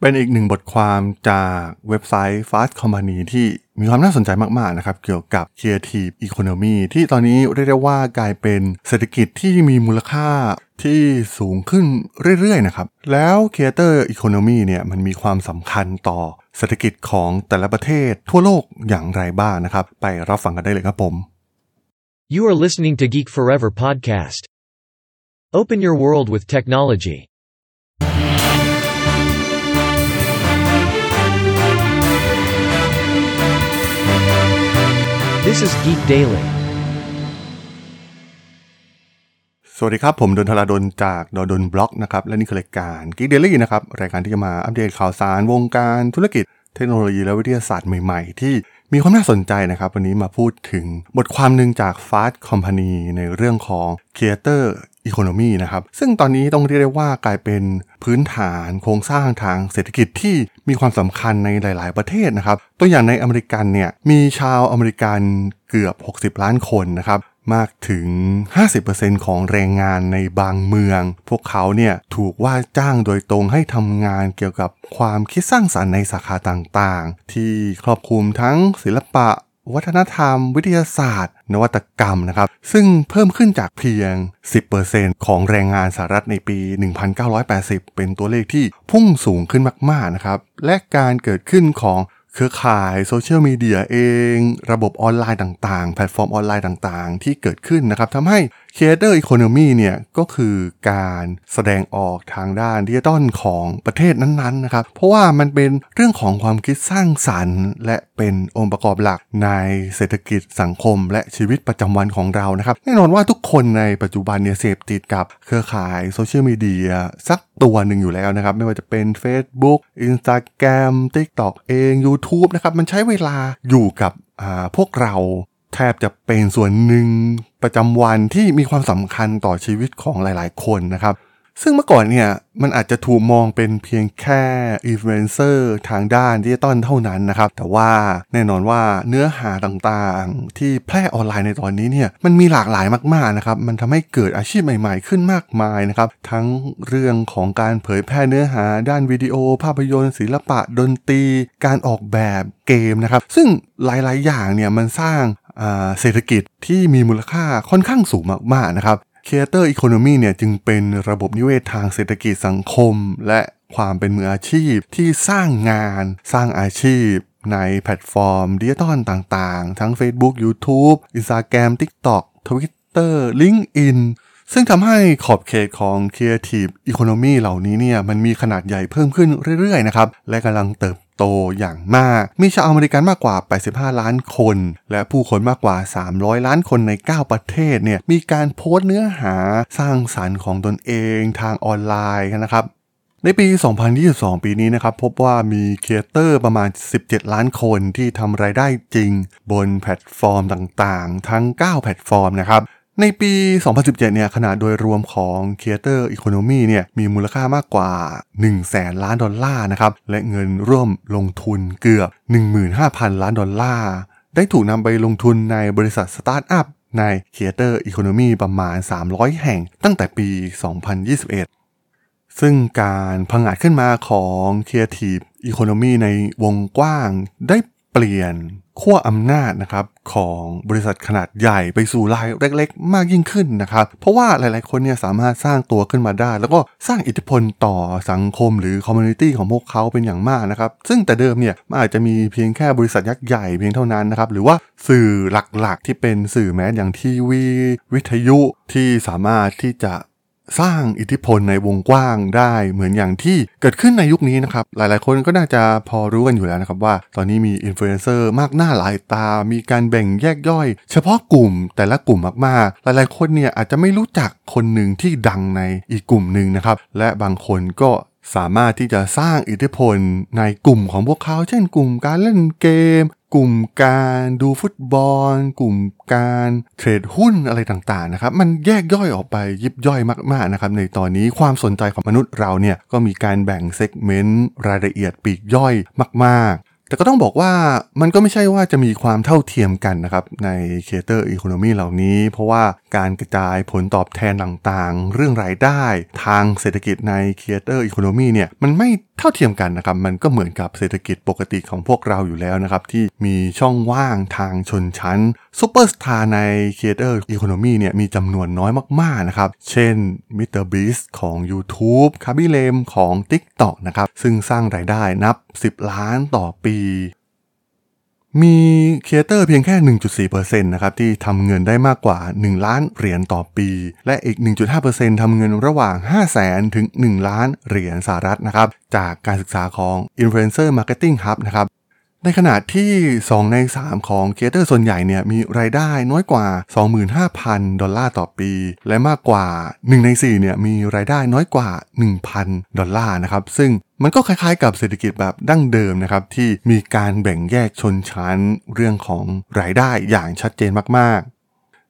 เป็นอีกหนึ่งบทความจากเว็บไซต์ Fast Company ที่มีความน่าสนใจมาก ๆ นะครับ เกี่ยวกับ Creative Economy ที่ตอนนี้เรียกได้ว่ากลายเป็นเศรษฐกิจที่มีมูลค่าที่สูงขึ้นเรื่อย ๆ นะครับ แล้ว Creator Economy เนี่ยมันมีความสำคัญต่อเศรษฐกิจของแต่ละประเทศทั่วโลกอย่างไรบ้างนะครับ ไปรับฟังกันได้เลยครับผม You are listening to Geek Forever podcast. Open your world with technology. This is Geek Daily. สวัสดีครับ ผมดนทราดนจากดนบล็อกนะครับ และนี่คือรายการ Geek Daily นะครับ รายการที่จะมาอัปเดตข่าวสารวงการธุรกิจ เทคโนโลยีและวิทยาศาสตร์ใหม่ ๆ ที่มีความน่าสนใจนะครับ วันนี้มาพูดถึงบทความหนึ่งจาก Fast Company ในเรื่องของ Creator Economy นะครับ ซึ่งตอนนี้ต้องเรียกได้ว่ากลายเป็นพื้นฐานโครงสร้างทางเศรษฐกิจที่มีความสำคัญในหลาย ๆ ประเทศนะครับ ตัวอย่างในอเมริกันเนี่ยมีชาวอเมริกันเกือบ 60 ล้านคนนะครับมากถึง 50%ของแรงงานในบางเมือง พวกเขาเนี่ยถูกว่าจ้างโดยตรงให้ทำงานเกี่ยวกับความคิดสร้างสารรค์ในสาขาต่างๆ ที่ครอบคลุมทั้งศิลปะ วัฒนธรรม วิทยาศาสตร์ นวัตกรรมนะครับซึ่งเพิ่มขึ้นจากเพียง 10%ของแรงงานสหรัฐในปี 1980 เป็นตัวเลขที่พุ่งสูงขึ้นมากๆนะครับและการเกิดขึ้นของเครือข่ายโซเชียลมีเดียเอง ระบบออนไลน์ต่างๆ แพลตฟอร์มออนไลน์ต่างๆ ที่เกิดขึ้นนะครับทำให้ Creator Economy เนี่ยก็คือการแสดงออกทางด้านดิจิตอลของประเทศนั้นๆนะครับเพราะว่ามันเป็นเรื่องของความคิดสร้างสรรค์ และ เป็นองค์ประกอบหลักในเศรษฐกิจสังคม และชีวิตประจำวันของเรานะครับแน่นอนว่าทุกคนในปัจจุบันเนี่ยเสพติดกับเครือข่ายโซเชียลมีเดียสักตัวหนึ่งอยู่แล้วนะครับ ไม่ว่าจะเป็น Facebook Instagram TikTok เอง YouTube นะครับ มันใช้เวลาอยู่กับพวกเราแทบจะเป็นส่วนหนึ่งประจำวันที่มีความสำคัญต่อชีวิตของหลาย ๆ คนนะครับ ซึ่งเมื่อก่อนเนี่ยมันอาจจะถูกมองเป็นเพียงแค่อินฟลูเอนเซอร์ทางด้านดิจิตอลเท่านั้นนะครับ แต่ว่าแน่นอนว่าเนื้อหาต่างๆ ที่แพร่ออนไลน์ในตอนนี้เนี่ยมันมีหลากหลายมากๆนะครับ มันทำให้เกิดอาชีพใหม่ๆ ขึ้นมากมายนะครับ ทั้งเรื่องของการเผยแพร่เนื้อหาด้านวิดีโอ ภาพยนตร์ ศิลปะดนตรี การออกแบบเกมนะครับ ซึ่งหลายๆ อย่างเนี่ยมันสร้างเศรษฐกิจที่มีมูลค่าค่อนข้างสูงมากๆนะครับ Creator Economy เนี่ยจึงเป็นระบบนิเวศทางเศรษฐกิจสังคม และความเป็นมืออาชีพที่สร้างงานสร้างอาชีพในแพลตฟอร์มดิจิตอลต่างๆ ทั้ง Facebook YouTube Instagram TikTok Twitter LinkedIn ซึ่งทำให้ขอบเขตของ Creative Economy เหล่านี้เนี่ยมันมีขนาดใหญ่เพิ่มขึ้นเรื่อยๆนะครับ และกำลังเติบ โตอย่างมาก มีชาวอเมริกันมากกว่า 85 ล้านคน และผู้คนมากกว่า 300 ล้านคนใน 9 ประเทศเนี่ย มีการโพสต์เนื้อหาสร้างสรรค์ของตนเองทางออนไลน์นะครับในปี 2022 ปีนี้นะครับ พบว่ามีครีเอเตอร์ประมาณ 17 ล้านคนที่ทำรายได้จริง บนแพลตฟอร์มต่างๆ ทั้ง 9 แพลตฟอร์มนะครับ ในปี 2017 เนี่ยขนาดโดยรวมของ Creator Economy เนี่ยมีมูลค่ามากกว่า 1 แสนล้านดอลลาร์นะครับ และเงินร่วมลงทุนเกือบ 15,000 ล้านดอลลาร์ ได้ถูกนำไปลงทุนในบริษัทสตาร์ทอัพใน Creator Economy ประมาณ 300 แห่งตั้งแต่ปี 2021ซึ่งการพังอาจขึ้นมาของ Creator Economy ในวงกว้างได้เปลี่ยน ขั้วอำนาจนะครับของบริษัทขนาดใหญ่ไปสู่รายเล็ก ๆ มากยิ่งขึ้นนะครับ เพราะว่าหลายๆคนเนี่ยสามารถสร้างตัวขึ้นมาได้ แล้วก็สร้างอิทธิพลต่อสังคมหรือคอมมูนิตี้ของพวกเขาเป็นอย่างมากนะครับ ซึ่งแต่เดิมเนี่ยมันอาจจะมีเพียงแค่บริษัทยักษ์ใหญ่เพียงเท่านั้นนะครับ หรือว่าสื่อหลักๆ ที่เป็นสื่อแม้อย่างทีวี วิทยุที่สามารถที่จะ สร้างอิทธิพลในวงกว้างได้เหมือนอย่างที่เกิดขึ้นในยุคนี้นะครับ หลายๆ คนก็น่าจะพอรู้กันอยู่แล้วนะครับว่า ตอนนี้มีอินฟลูเอนเซอร์มากหน้าหลายตา มีการแบ่งแยกย่อย เฉพาะกลุ่มแต่ละกลุ่มมากๆ หลายๆ คนเนี่ยอาจจะไม่รู้จักคนหนึ่งที่ดังในอีกกลุ่มหนึ่งนะครับ และบางคนก็สามารถที่จะสร้างอิทธิพลในกลุ่มของพวกเขา เช่นกลุ่มการเล่นเกม กลุ่มการดูฟุตบอล กลุ่มการเทรดหุ้นอะไรต่างๆนะครับมันแยกย่อยออกไปยิบย่อยมากๆนะครับในตอนนี้ความสนใจของมนุษย์เราเนี่ยก็มีการแบ่ง segment รายละเอียดปลีกย่อยมาก ๆแต่ก็ต้องบอกว่ามันก็ไม่ใช่ว่าจะมีความเท่าเทียมกันนะครับใน Creator Economy เหล่านี้ เพราะว่า การกระจายผลตอบแทนต่างๆ เรื่องรายได้ทางเศรษฐกิจใน Creator Economy เนี่ยมันไม่เท่าเทียมกันนะครับ มันก็เหมือนกับเศรษฐกิจปกติของพวกเราอยู่แล้วนะครับ ที่มีช่องว่างทางชนชั้นซูเปอร์สตาร์ใน Creator Economy เนี่ยมีจำนวนน้อยมากๆนะครับ เช่น MrBeast ของ YouTube Khaby Lame ของ TikTok นะครับ ซึ่งสร้างรายได้นับ 10 ล้านต่อปี มีครีเอเตอร์เพียงแค่ 1.4%นะครับที่ทำเงินได้มากกว่า 1 ล้านเหรียญต่อปี และอีก 1.5%ทำเงินระหว่าง 500,000 ถึง 1 ล้านเหรียญสหรัฐนะครับ จากการศึกษาของ Influencer Marketing Hub นะครับ ในขณะที่ 2 ใน 3 ของครีเอเตอร์ส่วนใหญ่เนี่ยมีรายได้น้อยกว่า 25,000 ดอลลาร์ต่อปี และมากกว่า 1 ใน4เนี่ยมีรายได้น้อยกว่า 1,000 ดอลลาร์นะครับ ซึ่งมันก็คล้ายๆกับเศรษฐกิจแบบดั้งเดิมนะครับ ที่มีการแบ่งแยกชนชั้นเรื่องของรายได้อย่างชัดเจนมากๆ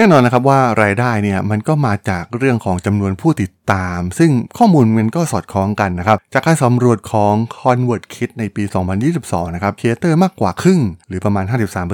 แน่นอนนะครับว่ารายได้เนี่ยมันก็มาจากเรื่องของจำนวนผู้ติดตาม ซึ่งข้อมูลมันก็สอดคล้องกันนะครับ จากการสำรวจของ Convert Kit ในปี 2022 นะครับครีเอเตอร์มากกว่าครึ่ง หรือประมาณ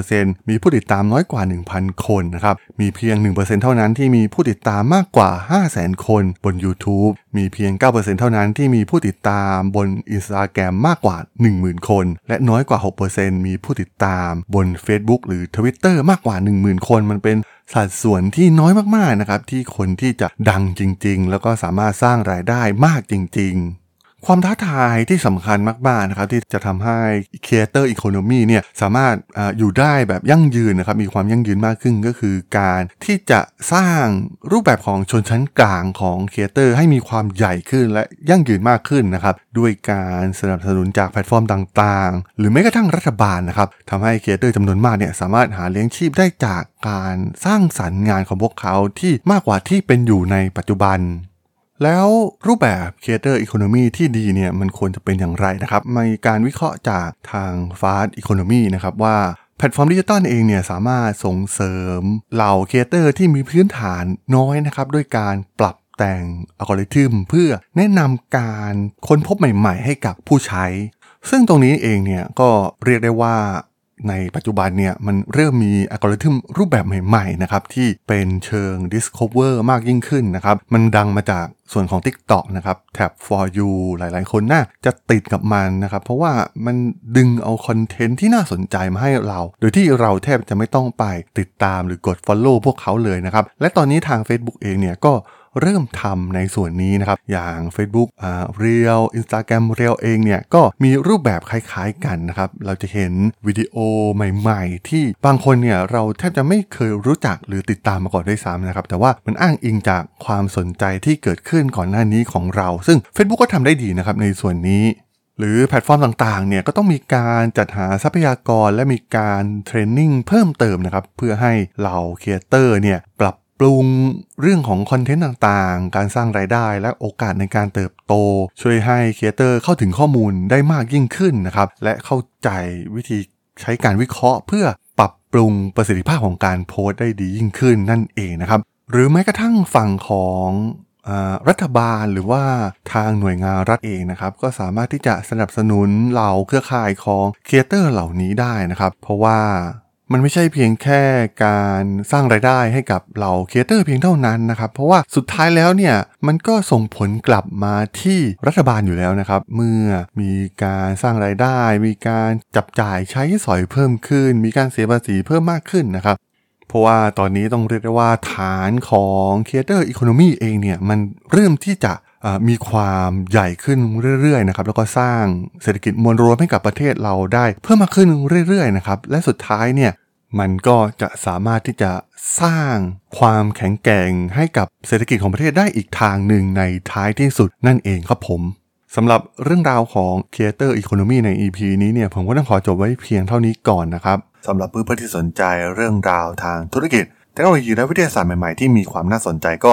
53%มีผู้ติดตามน้อยกว่า 1,000 คนนะครับ มีเพียง 1%เท่านั้นที่มีผู้ติดตามมากกว่า 500,000 คนบน YouTube มีเพียง 9%เท่านั้นที่มีผู้ติดตามบน Instagram มากกว่า 10,000 คน และน้อยกว่า 6%มีผู้ติดตามบน Facebook หรือ Twitter มากกว่า 10,000 คน มันเป็น สัดส่วนที่น้อยมากๆนะครับที่คนที่จะดังจริง ๆ แล้วก็สามารถสร้างรายได้มากจริง ๆ ความท้าทายที่สำคัญมากๆนะครับที่จะทำให้ Creator Economy เนี่ยสามารถออยู่ได้แบบยั่งยืนนะครับมีความยั่งยืนมากขึ้นก็คือการที่จะสร้างรูปแบบของชนชั้นกลางของ Creator ให้มีความใหญ่ขึ้นและยั่งยืนมากขึ้นนะครับด้วยการสนับสนุนจากแพลตฟอร์มต่างๆ หรือแม้กระทั่งรัฐบาลนะครับทำให้ Creator จำนวนมากเนี่ยสามารถหาเลี้ยงชีพได้จากการสร้างสรรค์งานของพวกเขาที่มากกว่าที่เป็นอยู่ในปัจจุบัน แล้วรูปแบบ Creator Economy ที่ดีเนี่ยมันควรจะเป็นอย่างไรนะครับมีการวิเคราะห์จากทาง Fast Economy นะครับว่าแพลตฟอร์มดิจิตอลเองเนี่ยสามารถส่งเสริมเหล่าครีเอเตอร์ที่มีพื้นฐานน้อยนะครับด้วยการปรับแต่งอัลกอริทึมเพื่อแนะนำการค้นพบใหม่ๆ ให้กับผู้ใช้ ซึ่งตรงนี้เองเนี่ยก็เรียกได้ว่า ในปัจจุบันเนี่ยมันเริ่มมีอัลกอริทึมรูปแบบใหม่ๆนะครับที่เป็นเชิง Discover มากยิ่งขึ้นนะครับ มันดังมาจากส่วนของ TikTok นะครับแท็บ for you หลายๆ คนน่าจะติดกับมันนะครับ เพราะว่ามันดึงเอาคอนเทนต์ที่น่าสนใจมาให้เรา โดยที่เราแทบจะไม่ต้องไปติดตามหรือกด Follow พวกเขาเลยนะครับ และตอนนี้ทาง Facebook เองเนี่ยก็ เริ่มทำในส่วนนี้นะครับ อย่าง Facebook อ่า Reel Instagram Reel เองเนี่ย ก็มีรูปแบบคล้ายๆกันนะครับ เราจะเห็นวิดีโอใหม่ๆ ที่บางคนเนี่ย เราแทบจะไม่เคยรู้จักหรือติดตามมาก่อนด้วยซ้ำนะครับ แต่ว่ามันอ้างอิงจากความสนใจที่เกิดขึ้นก่อนหน้านี้ของเรา ซึ่ง Facebook ก็ทำได้ดีนะครับในส่วนนี้หรือแพลตฟอร์มต่างๆ เนี่ยก็ต้องมีการจัดหาทรัพยากรและมีการเทรนนิ่งเพิ่มเติมนะครับ เพื่อให้เหล่าครีเอเตอร์เนี่ยปรับ ปรุงเรื่องของคอนเทนต์ต่างๆ การสร้างรายได้และโอกาสในการเติบโต ช่วยให้ครีเอเตอร์เข้าถึงข้อมูลได้มากยิ่งขึ้นนะครับ และเข้าใจวิธีใช้การวิเคราะห์ เพื่อปรับปรุงประสิทธิภาพของการโพสต์ได้ดียิ่งขึ้นนั่นเองนะครับ หรือแม้กระทั่งฝั่งของรัฐบาลหรือว่าทางหน่วยงานรัฐเองนะครับ ก็สามารถที่จะสนับสนุนเหล่าเครือข่ายของครีเอเตอร์เหล่านี้ได้นะครับ เพราะว่า มันไม่ใช่เพียงแค่การสร้างรายได้ให้กับเหล่าครีเอเตอร์เพียงเท่านั้นนะครับ เพราะว่าสุดท้ายแล้วเนี่ยมันก็ส่งผลกลับมาที่รัฐบาลอยู่แล้วนะครับ เมื่อมีการสร้างรายได้ มีการจับจ่ายใช้สอยเพิ่มขึ้น มีการเสียภาษีเพิ่มมากขึ้นนะครับเพราะว่าตอนนี้ต้องเรียกได้ว่าฐานของ Creator Economy เองเนี่ยมันเริ่มที่จะ มีความใหญ่ขึ้นเรื่อยๆนะครับแล้วก็สร้างเศรษฐกิจมวลรวมให้กับประเทศเราได้ เพิ่มมากขึ้นเรื่อยๆนะครับและสุดท้ายเนี่ยมันก็จะสามารถที่จะสร้างความแข็งแกร่งให้กับเศรษฐกิจของประเทศได้อีกทางหนึ่งในท้ายที่สุดนั่นเองครับผมสำหรับเรื่องราวของ Creator Economy ใน EP นี้เนี่ยผมก็ต้องขอจบไว้เพียงเท่านี้ก่อนนะครับสำหรับเพื่อนๆที่สนใจเรื่องราวทางธุรกิจเทคโนโลยีและวิทยาศาสตร์ใหม่ๆที่มีความน่าสนใจก็